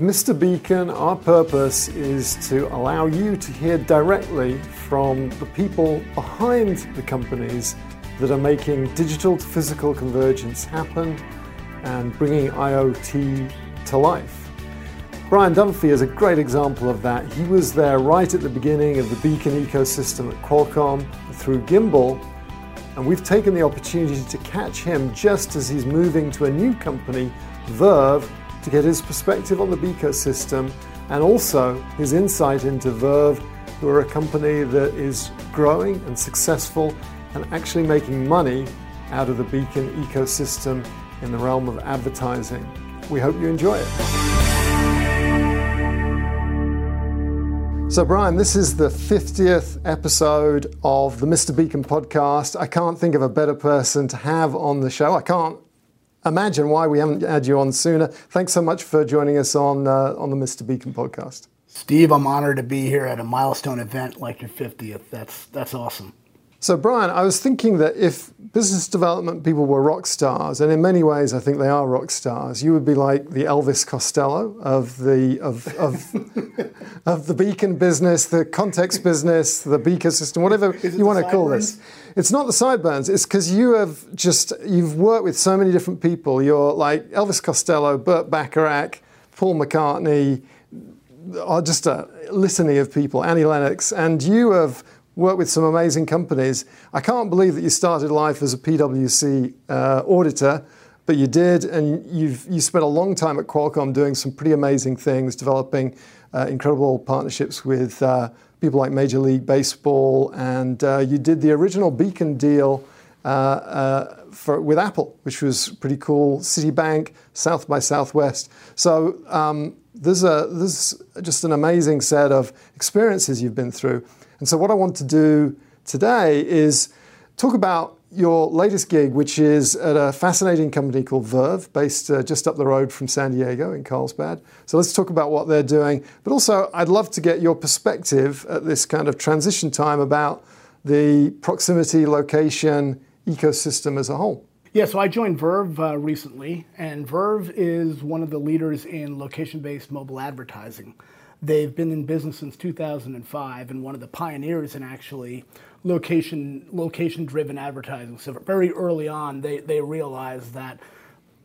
With Mr. Beacon, our purpose is to allow you to hear directly from the people behind the companies that are making digital to physical convergence happen and bringing IoT to life. Brian Dunphy is a great example of that. He was there right at the beginning of the Beacon ecosystem at Qualcomm through Gimbal, and we've taken the opportunity to catch him just as he's moving to a new company, Verve, to get his perspective on the ecosystem and also his insight into Verve, who are a company that is growing and successful and actually making money out of the Beacon ecosystem in the realm of advertising. We hope you enjoy it. So, Brian, this is the 50th episode of the Mr. Beacon podcast. I can't think of a better person to have on the show. I can't imagine why we haven't had you on sooner. Thanks so much for joining us on uh, on the Mr. Beacon podcast. Steve, I'm honored to be here at a milestone event like your 50th. That's that's awesome. So, Brian, I was thinking that if business development people were rock stars, and in many ways I think they are rock stars, you would be like the Elvis Costello of the of of, of the beacon business, the context business, the beacon system, whatever you want to call this. It's not the sideburns. It's because you have just you've worked with so many different people. You're like Elvis Costello, Burt Bacharach, Paul McCartney, are just a litany of people, Annie Lennox, and you have worked with some amazing companies. I can't believe that you started life as a PwC uh, auditor, but you did, and you've you spent a long time at Qualcomm doing some pretty amazing things, developing uh, incredible partnerships with uh, people like Major League Baseball, and uh, you did the original Beacon deal. Uh, uh, for, with Apple, which was pretty cool. Citibank, South by Southwest. So um, there's a there's just an amazing set of experiences you've been through. And so, what I want to do today is talk about your latest gig, which is at a fascinating company called Verve, based uh, just up the road from San Diego in Carlsbad. So, let's talk about what they're doing. But also, I'd love to get your perspective at this kind of transition time about the proximity, location, ecosystem as a whole. Yeah, so I joined Verve uh, recently, and Verve is one of the leaders in location based mobile advertising. They've been in business since 2005 and one of the pioneers in actually location location driven advertising. So very early on, they, they realized that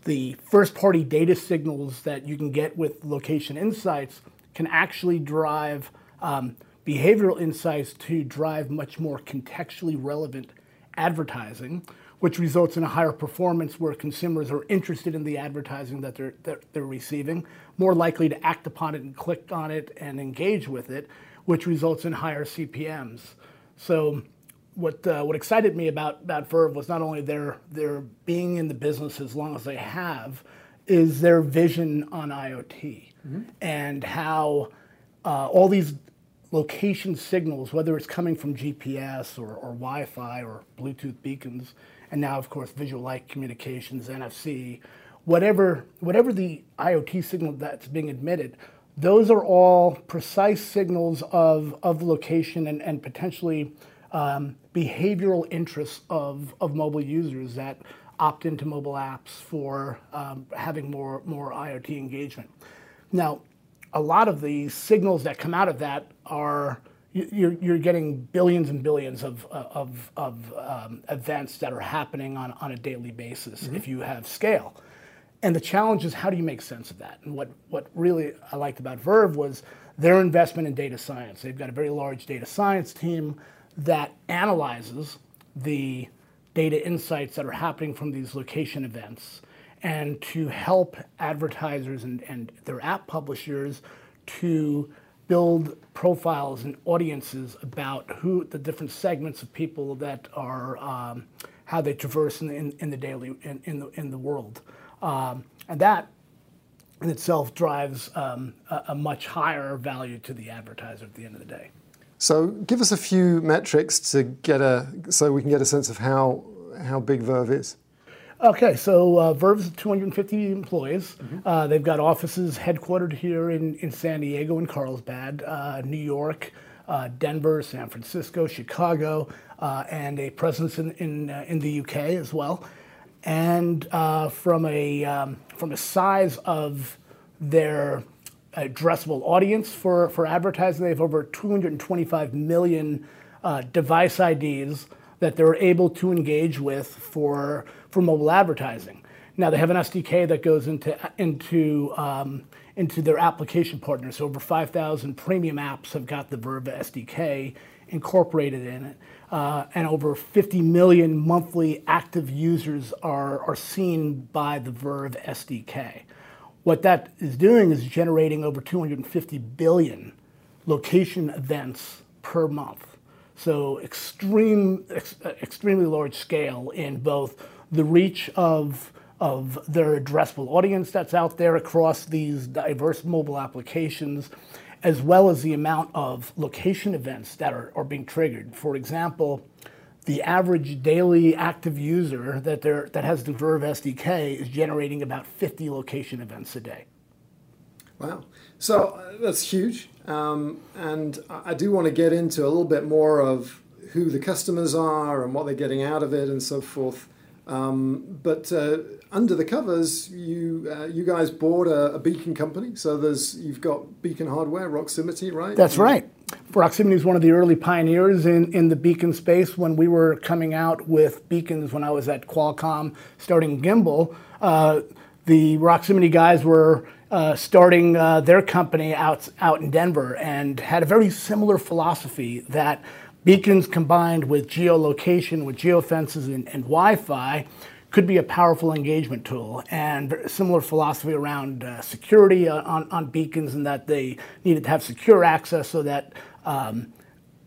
the first party data signals that you can get with location insights can actually drive um, behavioral insights to drive much more contextually relevant advertising which results in a higher performance where consumers are interested in the advertising that they're, that they're receiving, more likely to act upon it and click on it and engage with it, which results in higher CPMs. So, what, uh, what excited me about, about Verve was not only their, their being in the business as long as they have, is their vision on IoT mm-hmm. and how uh, all these location signals, whether it's coming from GPS or, or Wi Fi or Bluetooth beacons, and now, of course, visual light communications, NFC, whatever, whatever the IoT signal that's being emitted, those are all precise signals of, of location and, and potentially um, behavioral interests of, of mobile users that opt into mobile apps, for um, having more, more IoT engagement. Now, a lot of the signals that come out of that are you're, you're getting billions and billions of, of, of um, events that are happening on, on a daily basis mm-hmm. if you have scale. And the challenge is how do you make sense of that? And what, what really I liked about Verve was their investment in data science. They've got a very large data science team that analyzes the data insights that are happening from these location events and to help advertisers and, and their app publishers to build profiles and audiences about who the different segments of people that are um, how they traverse in, in, in the daily in, in, the in the world, um, and that in itself drives um, a, a, much higher value to the advertiser at the end of the day. So, give us a few metrics to get a so we can get a sense of how how big Verve is. Okay, so uh, Verve's 250 employees. Mm-hmm. Uh, they've got offices headquartered here in, in San Diego and Carlsbad, uh, New York, uh, Denver, San Francisco, Chicago, uh, and a presence in, in, uh, in, the UK as well. And from, a, um, from a size of their addressable audience for, for advertising, they have over 225 million device IDs that they're able to engage with for for mobile advertising. Now they have an SDK that goes into into um, into their application partners. So over 5,000 premium apps have got the Verve SDK incorporated in it, uh, and over 50 million monthly active users are are seen by the Verve SDK. What that is doing is generating over 250 billion location events per month. So extreme, ex- extremely large scale in both the reach of of their addressable audience that's out there across these diverse mobile applications, as well as the amount of location events that are, are being triggered. For example, the average daily active user that, that has the Verve SDK is generating about 50 location events a day. Wow. So uh, that's huge. Um, and I do want to get into a little bit more of who the customers are and what they're getting out of it and so forth. Um, but uh, under the covers, you uh, you guys bought a, a, beacon company. So there's you've got beacon hardware, Roximity, right? That's right. Roximity is one of the early pioneers in, in the beacon space. When we were coming out with beacons, when I was at Qualcomm, starting Gimbal, uh, the Roximity guys were uh, starting uh, their company out out in Denver and had a very similar philosophy that Beacons combined with geolocation, with geofences and, and Wi-Fi could be a powerful engagement tool and similar philosophy around uh, security on, on beacons and that they needed to have secure access so that um,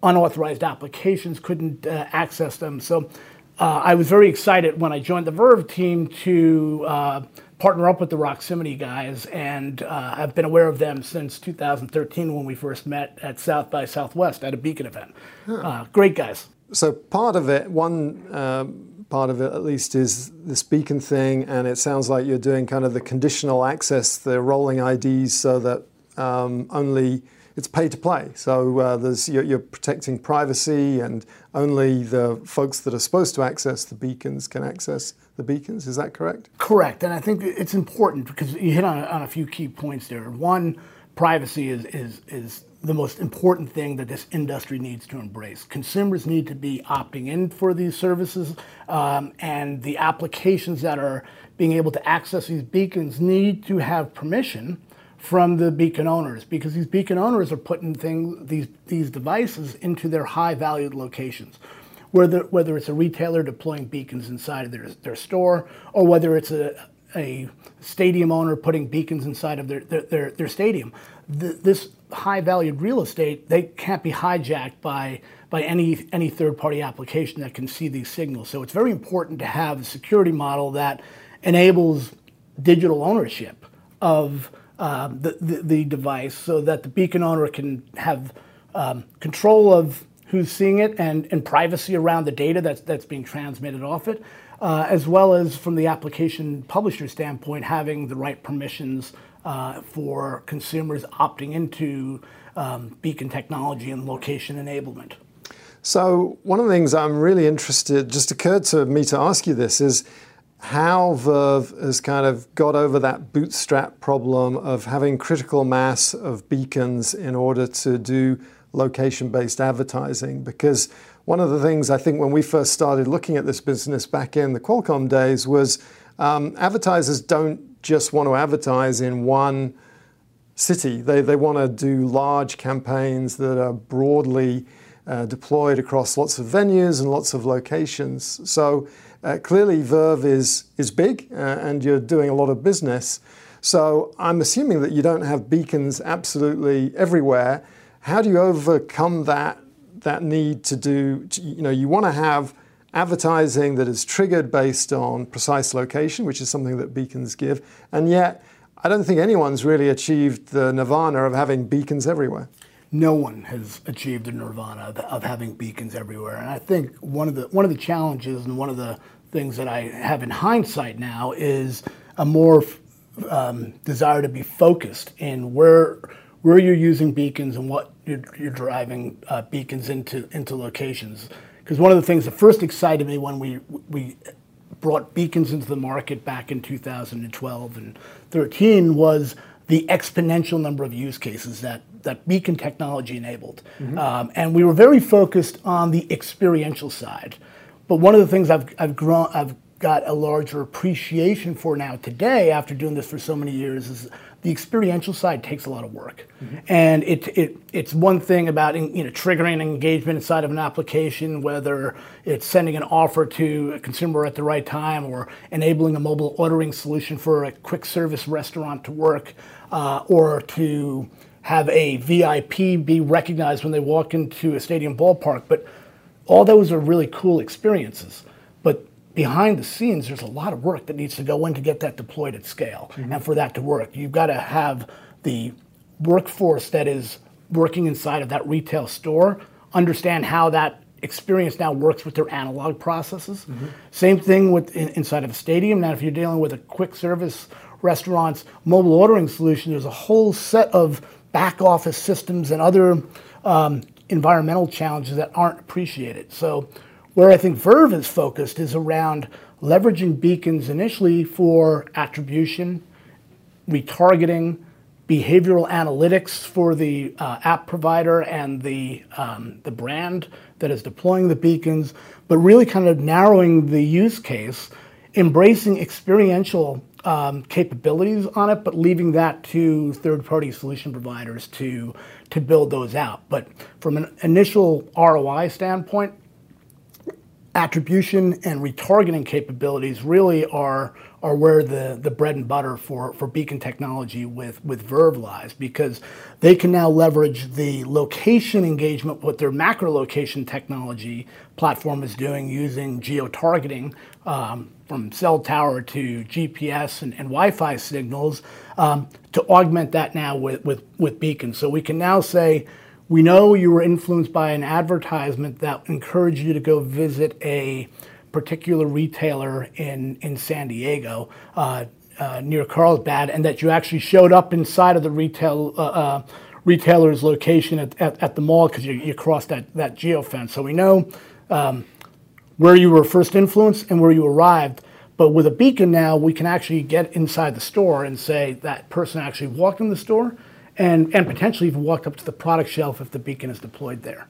unauthorized applications couldn't uh, access them. So uh, I was very excited when I joined the Verve team to uh, partner up with the Roximity guys, and uh, I've been aware of them since 2013 when we first met at South by Southwest at a Beacon event. Huh. Uh, great guys. So part of it, one um, part of it at least, is this Beacon thing, and it sounds like you're doing kind of the conditional access, the rolling IDs, so that um, only it's pay to play. So uh, there's you're, you're, protecting privacy, and only the folks that are supposed to access the beacons can access the beacons. Is that correct? Correct, and I think it's important because you hit on, on a few key points there. One, privacy is is is the most important thing that this industry needs to embrace. Consumers need to be opting in for these services, um, and the applications that are being able to access these beacons need to have permission from the beacon owners because these beacon owners are putting things, these, these devices into their high valued locations. Whether, whether it's a retailer deploying beacons inside of their, their store or whether it's a, a stadium owner putting beacons inside of their, their, their, their stadium. This high valued real estate, they can't be hijacked by, by any, any third party application that can see these signals. So it's very important to have a security model that enables digital ownership of um, the, the, the, device so that the beacon owner can have um, control of who's seeing it and, and privacy around the data that's, that's being transmitted off it, uh, as well as from the application publisher standpoint, having the right permissions uh, for consumers opting into um, beacon technology and location enablement. So, one of the things I'm really interested, just occurred to me to ask you this is how Verve has kind of got over that bootstrap problem of having critical mass of beacons in order to do location based advertising. Because one of the things I think when we first started looking at this business back in the Qualcomm days was um, advertisers don't just want to advertise in one city, they, they want to do large campaigns that are broadly uh, deployed across lots of venues and lots of locations. So uh, clearly, Verve is, is big uh, and you're doing a lot of business. So I'm assuming that you don't have beacons absolutely everywhere. How do you overcome that, that need to do, to, you know, you want to have advertising that is triggered based on precise location, which is something that beacons give, and yet I don't think anyone's really achieved the nirvana of having beacons everywhere no one has achieved the nirvana of, having beacons everywhere. And I think one of the one of the challenges and one of the things that I have in hindsight now is a more um, desire to be focused in where where you're using beacons and what you're, you're driving uh, beacons into into locations. Because one of the things that first excited me when we we brought beacons into the market back in 2012 and 13 was the exponential number of use cases that, that beacon technology enabled. Mm-hmm. Um, and we were very focused on the experiential side. But one of the things I've, I've, grown, I've got a larger appreciation for now today, after doing this for so many years, is the experiential side takes a lot of work. Mm-hmm. And it, it, it's one thing about you know, triggering engagement inside of an application, whether it's sending an offer to a consumer at the right time or enabling a mobile ordering solution for a quick service restaurant to work uh, or to have a VIP be recognized when they walk into a stadium ballpark. But all those are really cool experiences. Behind the scenes, there's a lot of work that needs to go in to get that deployed at scale. Mm-hmm. And for that to work, you've got to have the workforce that is working inside of that retail store understand how that experience now works with their analog processes. Mm-hmm. Same thing with in, inside of a stadium. Now, if you're dealing with a quick service restaurants' mobile ordering solution, there's a whole set of back office systems and other um, environmental challenges that aren't appreciated. So, where I think Verve is focused is around leveraging beacons initially for attribution, retargeting, behavioral analytics for the uh, app provider and the, um, the brand that is deploying the beacons, but really kind of narrowing the use case, embracing experiential um, capabilities on it, but leaving that to third-party solution providers to to build those out. But from an initial ROI standpoint, attribution and retargeting capabilities really are are where the, the bread and butter for, for Beacon technology with, with Verve lies because they can now leverage the location engagement, what their macro location technology platform is doing using geo targeting um, from cell tower to GPS and, and Wi Fi signals um, to augment that now with, with, with Beacon. So we can now say, we know you were influenced by an advertisement that encouraged you to go visit a particular retailer in, in San Diego uh, uh, near Carlsbad, and that you actually showed up inside of the retail uh, uh retailer's location at, at, at the mall because you, you, crossed that, that geofence. So we know um, where you were first influenced and where you arrived. But with a beacon now, we can actually get inside the store and say that person actually walked in the store and, and potentially even walked up to the product shelf if the beacon is deployed there.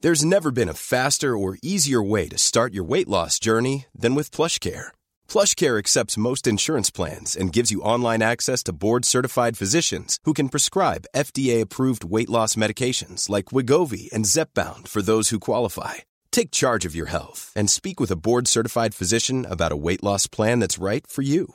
There's never been a faster or easier way to start your weight loss journey than with PlushCare. PlushCare accepts most insurance plans and gives you online access to board-certified physicians who can prescribe FDA-approved weight loss medications like Wegovy and Zepbound for those who qualify. Take charge of your health and speak with a board-certified physician about a weight loss plan that's right for you.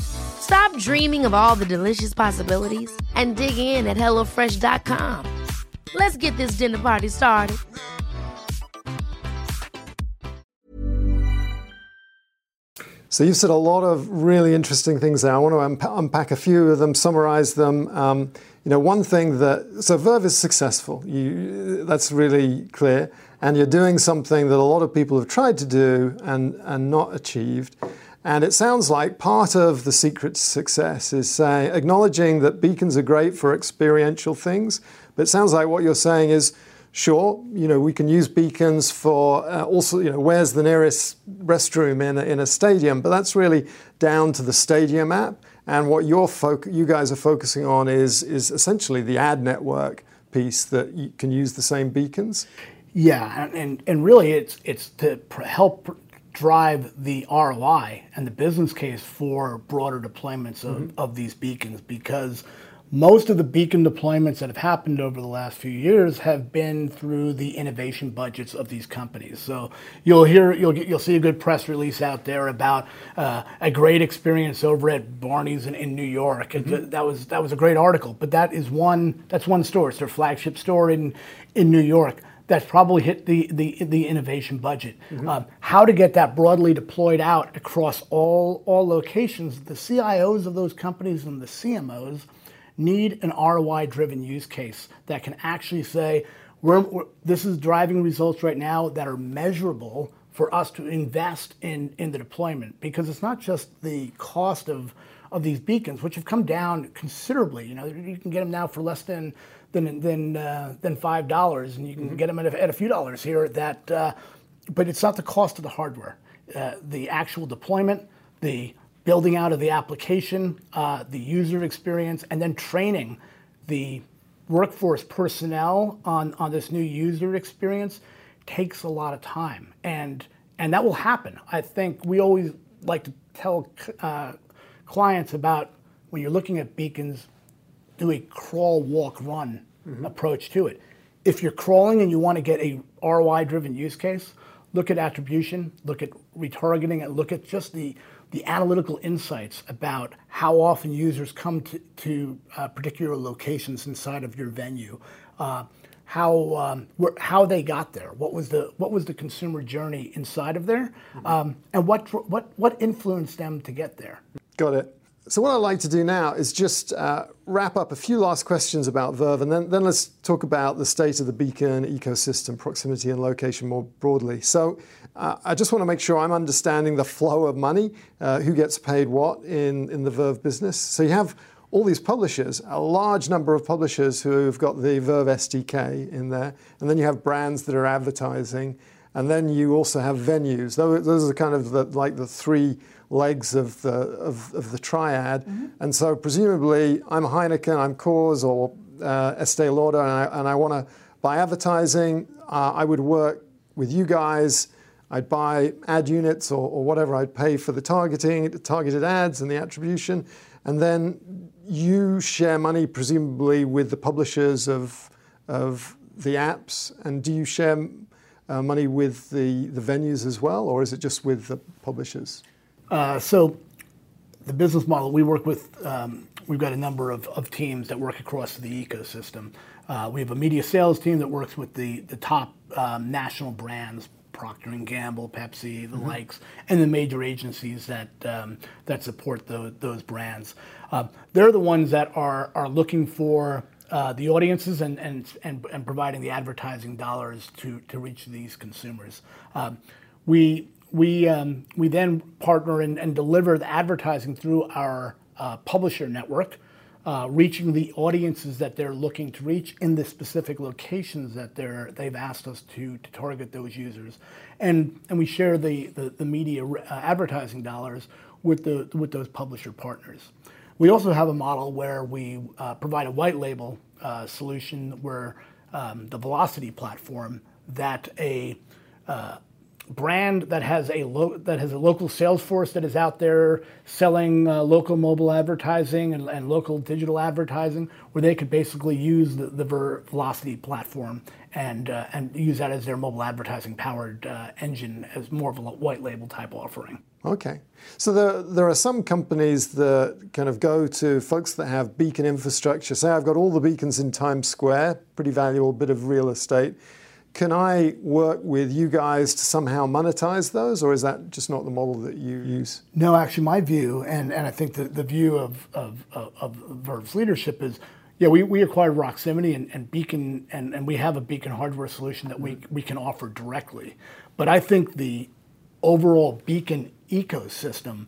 Stop dreaming of all the delicious possibilities and dig in at HelloFresh.com. Let's get this dinner party started. So you've said a lot of really interesting things there. I want to unpa- unpack a few of them, summarize them. Um, you know, one thing that so Verve is successful. You, that's really clear, and you're doing something that a lot of people have tried to do and and not achieved. And it sounds like part of the secret to success is acknowledging that beacons are great for experiential things, but it sounds like what you're saying is Sure, you know we can use beacons for uh, also you know where's the nearest restroom in a, in a stadium, but that's really down to the stadium app. And what you're you guys are focusing on is is essentially the ad network piece that you can use the same beacons. Yeah, and and really it's it's to help drive the ROI and the business case for broader deployments of, mm-hmm. of these beacons because most of the beacon deployments that have happened over the last few years have been through the innovation budgets of these companies. So you'll hear, you'll you'll see a good press release out there about uh, a great experience over at Barney's in, in New York. Mm-hmm. That was that was a great article. But that is one that's one store. It's their flagship store in in New York. That's probably hit the the, the innovation budget. Mm-hmm. Um, how to get that broadly deployed out across all all locations? The CIOs of those companies and the CMOs need an ROI driven use case that can actually say, we're, we're, this is driving results right now that are measurable for us to invest in, in the deployment because it's not just the cost of, of these beacons, which have come down considerably. You know, you can get them now for less than than than uh, than five dollars, and you can mm-hmm. get them at a, at a, few dollars here. That, uh, but it's not the cost of the hardware, uh, the actual deployment, the building out of the application, uh, the user experience, and then training the workforce personnel on, on this new user experience takes a lot of time. And, and that will happen. I think we always like to tell uh, clients about when you're looking at beacons, do a crawl, walk, run mm-hmm. approach to it. If you're crawling and you want to get a ROI driven use case, look at attribution, look at retargeting, and look at just the the analytical insights about how often users come to, to uh, particular locations inside of your venue, uh, how um, where, how they got there, what was the what was the consumer journey inside of there, um, and what what what influenced them to get there. Got it. So what I'd like to do now is just uh, wrap up a few last questions about Verve, and then, then let's talk about the state of the beacon ecosystem, proximity and location more broadly. So uh, I just want to make sure I'm understanding the flow of money, uh, who gets paid what in, in the Verve business. So you have all these publishers, a large number of publishers who have got the Verve SDK in there, and then you have brands that are advertising, and then you also have venues. Those are kind of the, like the three legs of the, of, of the triad. Mm-hmm. And so presumably I'm Heineken, I'm Coors or uh, Estee Lauder, and I, and I want to buy advertising. Uh, I would work with you guys. I'd buy ad units or, or whatever I'd pay for the targeting, the targeted ads and the attribution. And then you share money presumably with the publishers of, of the apps. And do you share uh, money with the, the venues as well, or is it just with the publishers? Uh, so the business model we work with, um, we've got a number of, of teams that work across the ecosystem. Uh, we have a media sales team that works with the, the top um, national brands, Procter and Gamble, Pepsi, the mm-hmm. likes, and the major agencies that um, that support the, those brands. Uh, they're the ones that are are looking for uh, the audiences and, and, and, and, providing the advertising dollars to, to reach these consumers. Um, we we, um, we then partner and, and, deliver the advertising through our uh, publisher network, uh, reaching the audiences that they're looking to reach in the specific locations that they're, they've asked us to, to target those users. And, and we share the, the, the media uh, advertising dollars with, the, with those publisher partners. We also have a model where we uh, provide a white label uh, solution where um, the Velocity platform that a uh, brand that has a lo- that has a local sales force that is out there selling uh, local mobile advertising and, and, local digital advertising, where they could basically use the, the Velocity platform and uh, and use that as their mobile advertising powered uh, engine as more of a white label type offering. Okay, so there there are some companies that kind of go to folks that have beacon infrastructure. Say I've got all the beacons in Times Square, pretty valuable bit of real estate can I work with you guys to somehow monetize those, or is that just not the model that you use? No, actually, my view, and, and I think the, the view of, of, of, Verve's leadership is yeah, we, we acquired Roximity and, and Beacon, and, and we have a Beacon hardware solution that we, we can offer directly. But I think the overall Beacon ecosystem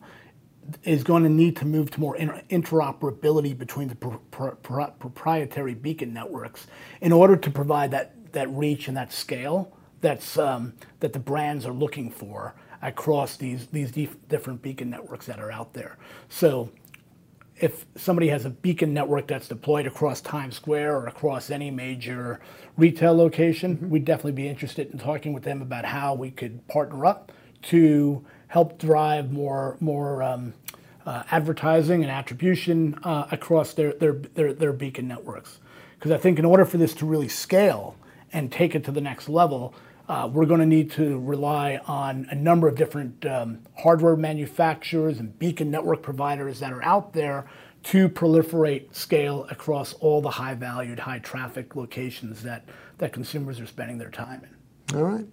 is going to need to move to more interoperability between the proprietary Beacon networks in order to provide that, that reach and that scale that's, um, that the brands are looking for across these, these different Beacon networks that are out there. So if somebody has a beacon network that's deployed across Times Square or across any major retail location, mm-hmm. we'd definitely be interested in talking with them about how we could partner up to help drive more more um, uh, advertising and attribution uh, across their, their their their beacon networks. Because I think in order for this to really scale and take it to the next level, uh, we're going to need to rely on a number of different um, hardware manufacturers and beacon network providers that are out there to proliferate scale across all the high valued, high traffic locations that, that consumers are spending their time in. All right.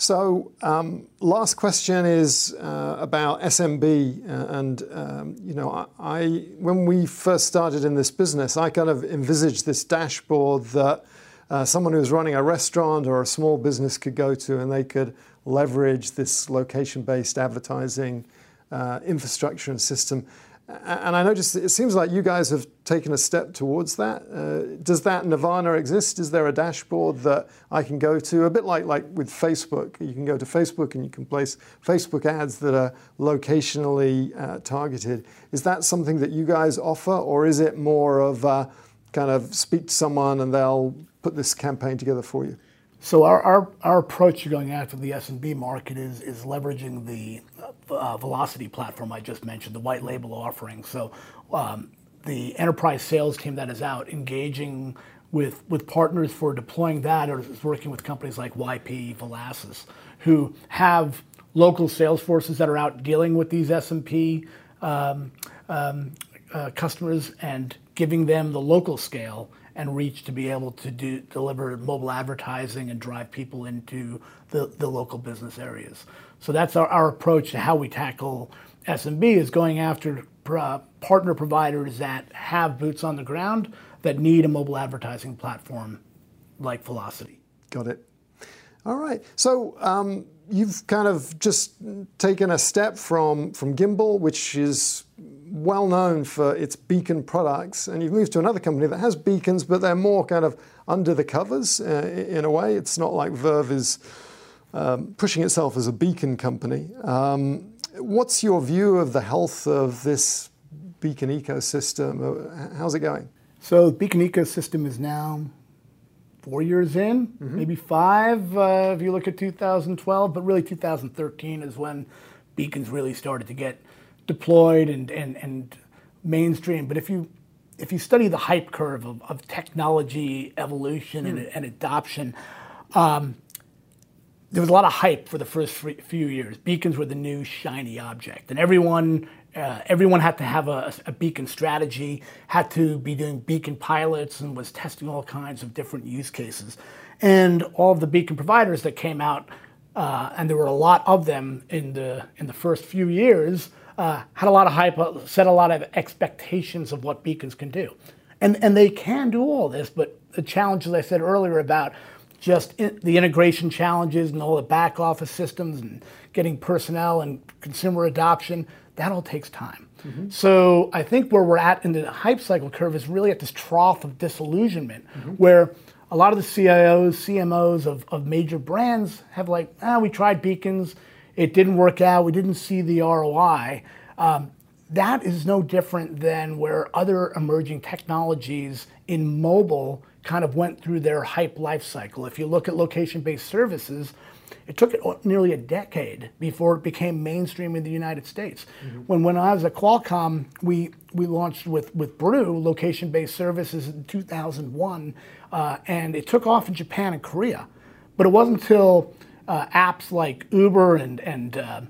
So, um, last question is uh, about SMB, uh, and um, you know, I, I, when we first started in this business, I kind of envisaged this dashboard that uh, someone who's running a restaurant or a small business could go to and they could leverage this location based advertising uh, infrastructure and system. And I noticed it seems like you guys have taken a step towards that. Uh, does that Nirvana exist? Is there a dashboard that I can go to? A bit like, like with Facebook. You can go to Facebook and you can place Facebook ads that are locationally uh, targeted. Is that something that you guys offer, or is it more of uh, kind of speak to someone and they'll put this campaign together for you? So our, our, our approach to going after the SMB market is, is leveraging the uh, velocity platform I just mentioned, the white label offering. So um, the enterprise sales team that is out engaging with, with partners for deploying that or is working with companies like YP, Velasys, who have local sales forces that are out dealing with these SMB um, um, uh, customers and giving them the local scale and reach to be able to do, deliver mobile advertising and drive people into the, the local business areas. So that's our, our approach to how we tackle SMB is going after uh, partner providers that have boots on the ground that need a mobile advertising platform like Velocity. Got it. All right. So um, you've kind of just taken a step from from Gimbal, which is well known for its beacon products, and you've moved to another company that has beacons, but they're more kind of under the covers uh, in a way. It's not like Verve is um, pushing itself as a beacon company. Um, what's your view of the health of this beacon ecosystem? Uh, how's it going? So, the beacon ecosystem is now four years in, mm-hmm. maybe five uh, if you look at 2012, but really 2013 is when beacons really started to get deployed and, and, and mainstream. But if you if you study the hype curve of, of technology evolution mm. and, and, adoption, um, there was a lot of hype for the first few years. Beacons were the new shiny object, and everyone uh, everyone had to have a, a, beacon strategy, had to be doing beacon pilots, and was testing all kinds of different use cases. And all of the beacon providers that came out, uh, and there were a lot of them in the in the first few years, uh, had a lot of hype, set a lot of expectations of what beacons can do. And, and they can do all this, but the challenges I said earlier about just in, the integration challenges and all the back office systems and getting personnel and consumer adoption, that all takes time. Mm-hmm. So I think where we're at in the hype cycle curve is really at this trough of disillusionment mm-hmm. where a lot of the CIOs, CMOs of, of major brands have like, ah, we tried beacons, it didn't work out, we didn't see the ROI. Um, that is no different than where other emerging technologies in mobile kind of went through their hype life cycle. If you look at location based services, it took nearly a decade before it became mainstream in the United States. Mm-hmm. When, when I was at Qualcomm, we, we launched with, with Brew location based services in 2001, uh, and it took off in Japan and Korea. But it wasn't until uh, apps like Uber and and uh,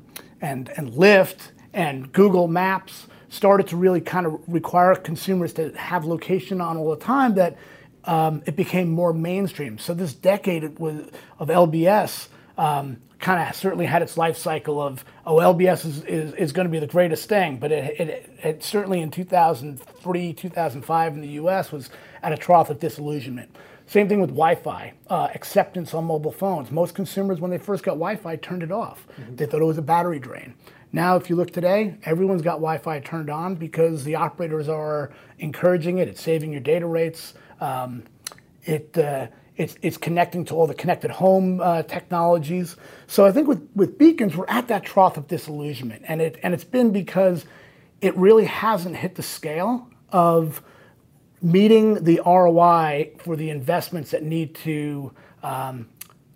and and Lyft and Google Maps started to really kind of require consumers to have location on all the time that um, it became more mainstream. So this decade was, of LBS um, kind of certainly had its life cycle of, oh, LBS is, is, is going to be the greatest thing. But it, it, it, certainly in 2003, 2005 in the US was at a trough of disillusionment. Same thing with Wi-Fi, uh, acceptance on mobile phones. Most consumers, when they first got Wi-Fi, turned it off. Mm-hmm. They thought it was a battery drain. Now, if you look today, everyone's got Wi-Fi turned on because the operators are encouraging it. It's saving your data rates. Um, it uh, it's, it's connecting to all the connected home uh, technologies. So I think with, with beacons, we're at that trough of disillusionment. And, it, and it's been because it really hasn't hit the scale of meeting the ROI for the investments that need to, um,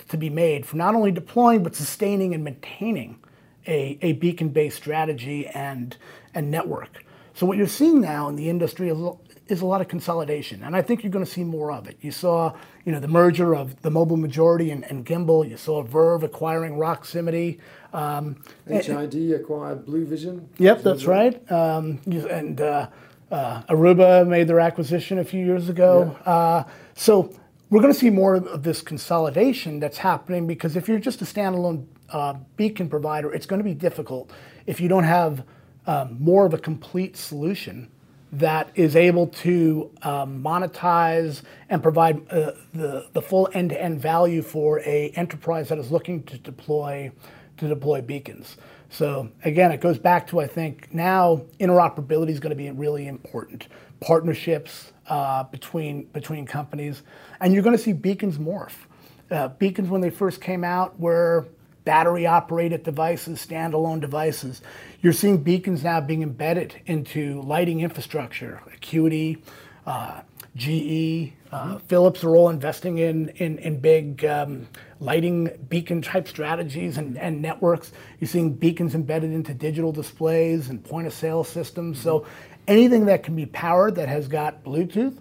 to be made for not only deploying, but sustaining and maintaining a, a beacon based strategy and, and network. So what you're seeing now in the industry is, a lot of consolidation, and I think you're going to see more of it. You saw, you know, the merger of the Mobile Majority and, and Gimbal. You saw Verve acquiring Roximity. Um, HID acquired Bluvision. Yep, that's right. Um, and uh, uh, Aruba made their acquisition a few years ago. Yeah. Uh, so we're going to see more of this consolidation that's happening because if you're just a standalone uh, beacon provider, it's going to be difficult if you don't have um, more of a complete solution that is able to um, monetize and provide uh, the, the full end-to-end value for a enterprise that is looking to deploy to deploy beacons. So again, it goes back to I think now interoperability is going to be really important. Partnerships uh, between between companies, and you're going to see beacons morph. Uh, beacons when they first came out were battery operated devices, standalone devices. You're seeing beacons now being embedded into lighting infrastructure. Acuity, uh, GE, uh, Philips are all investing in, in, in big um, lighting beacon type strategies and, and networks. You're seeing beacons embedded into digital displays and point of sale systems. Mm-hmm. So anything that can be powered that has got Bluetooth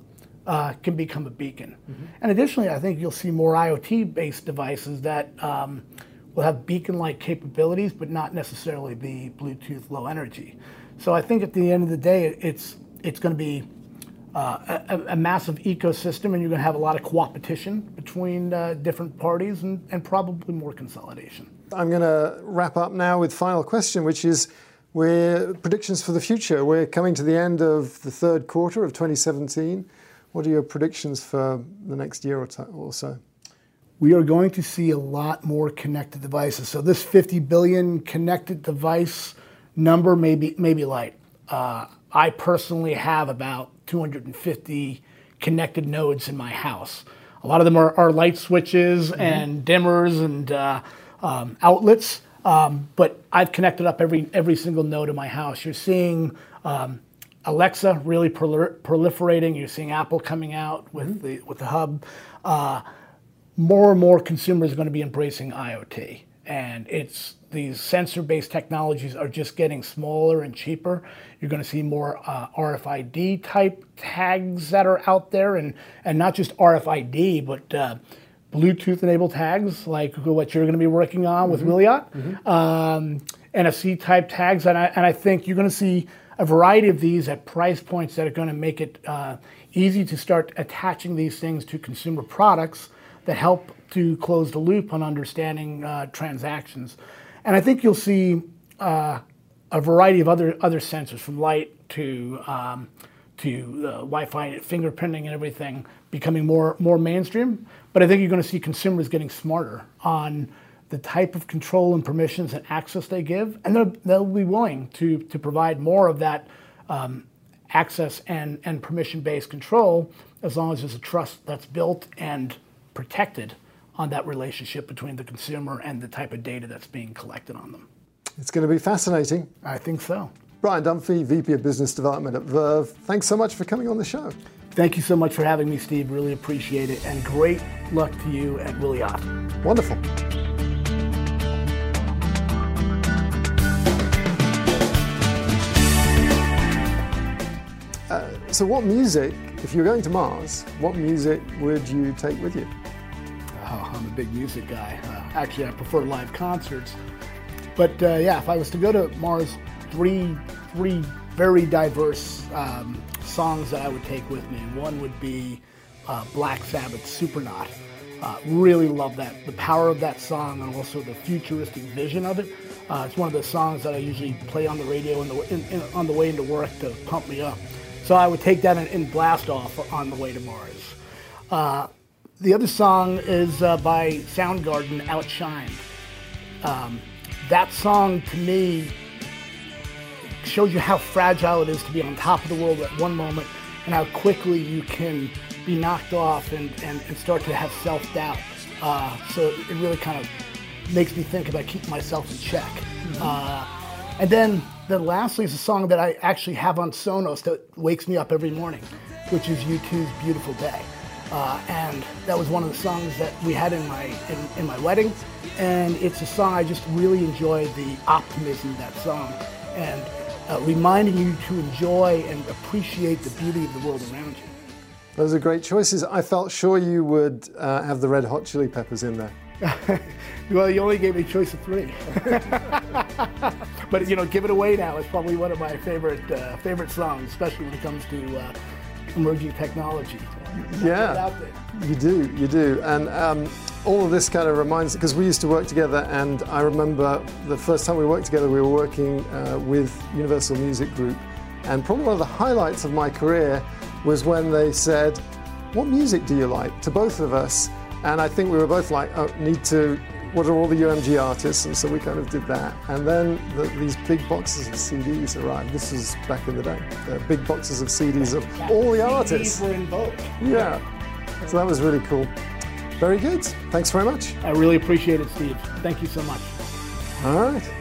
uh, can become a beacon. Mm-hmm. And additionally, I think you'll see more IoT based devices that um, will have beacon-like capabilities, but not necessarily be Bluetooth low energy. So I think at the end of the day, it's it's going to be uh, a, a, massive ecosystem, and you're going to have a lot of competition between uh, different parties, and, and probably more consolidation. I'm going to wrap up now with final question, which is. We're predictions for the future. We're coming to the end of the third quarter of 2017. What are your predictions for the next year or so? We are going to see a lot more connected devices. So this 50 billion connected device number may be, may be light. Uh, I personally have about 250 connected nodes in my house. A lot of them are, are light switches mm-hmm. and dimmers and uh, um, outlets, um, but I've connected up every every single node in my house. You're seeing um, Alexa really proliferating. You're seeing Apple coming out with mm-hmm. the with the hub. Uh, more and more consumers are going to be embracing IoT. And it's these sensor-based technologies are just getting smaller and cheaper. You're going to see more uh, RFID type tags that are out there, and and not just RFID, but uh, Bluetooth-enabled tags like what you're going to be working on mm-hmm. with Wiliot, mm-hmm. um, NFC type tags, and I and I think you're going to see a variety of these at price points that are going to make it uh, easy to start attaching these things to consumer products that help to close the loop on understanding uh, transactions. And I think you'll see uh, a variety of other other sensors, from light to um, to uh, Wi-Fi, fingerprinting, and everything, becoming more more mainstream. But I think you're going to see consumers getting smarter on the type of control and permissions and access they give, and they'll, be willing to to provide more of that um, access and and permission-based control as long as there's a trust that's built and protected on that relationship between the consumer and the type of data that's being collected on them. It's going to be fascinating. I think so. Brian Dunphy, VP of Business Development at Verve, thanks so much for coming on the show. Thank you so much for having me, Steve. Really appreciate it. And great luck to you at Wiliot. Wonderful. Uh, so, what music, if you're going to Mars, what music would you take with you? Oh, I'm a big music guy. Uh, actually, I prefer live concerts. But uh, yeah, if I was to go to Mars, three three very diverse um, songs that I would take with me. One would be uh, Black Sabbath Supernaut. Uh, really love that, the power of that song and also the futuristic vision of it. Uh, it's one of the songs that I usually play on the radio in the, in, in, on the way into work to pump me up. So I would take that and, and blast off on the way to Mars. Uh, the other song is uh, by Soundgarden, Outshine. Um, that song to me shows you how fragile it is to be on top of the world at one moment and how quickly you can be knocked off and, and, and start to have self-doubt. Uh, so it really kind of makes me think about keeping myself in check. Mm-hmm. Uh, and then, then lastly is a song that I actually have on Sonos that wakes me up every morning, which is U2's Beautiful Day. Uh, and that was one of the songs that we had in my in, in, my wedding. And it's a song I just really enjoy the optimism of that song and uh, reminding you to enjoy and appreciate the beauty of the world around you. Those are great choices. I felt sure you would uh, have the Red Hot Chili Peppers in there. well, you only gave me a choice of three. but you know, "Give It Away Now" is probably one of my favorite uh, favorite songs, especially when it comes to uh, emerging technology. Yeah, you do, you do, and um, all of this kind of reminds because we used to work together, and I remember the first time we worked together, we were working uh, with Universal Music Group, and probably one of the highlights of my career was when they said, "What music do you like?" to both of us, and I think we were both like, "Oh, need to." What are all the UMG artists? And so we kind of did that. And then the, these big boxes of CDs arrived. This was back in the day. The big boxes of CDs of all the artists. were in vogue. Yeah. So that was really cool. Very good. Thanks very much. I really appreciate it, Steve. Thank you so much. All right.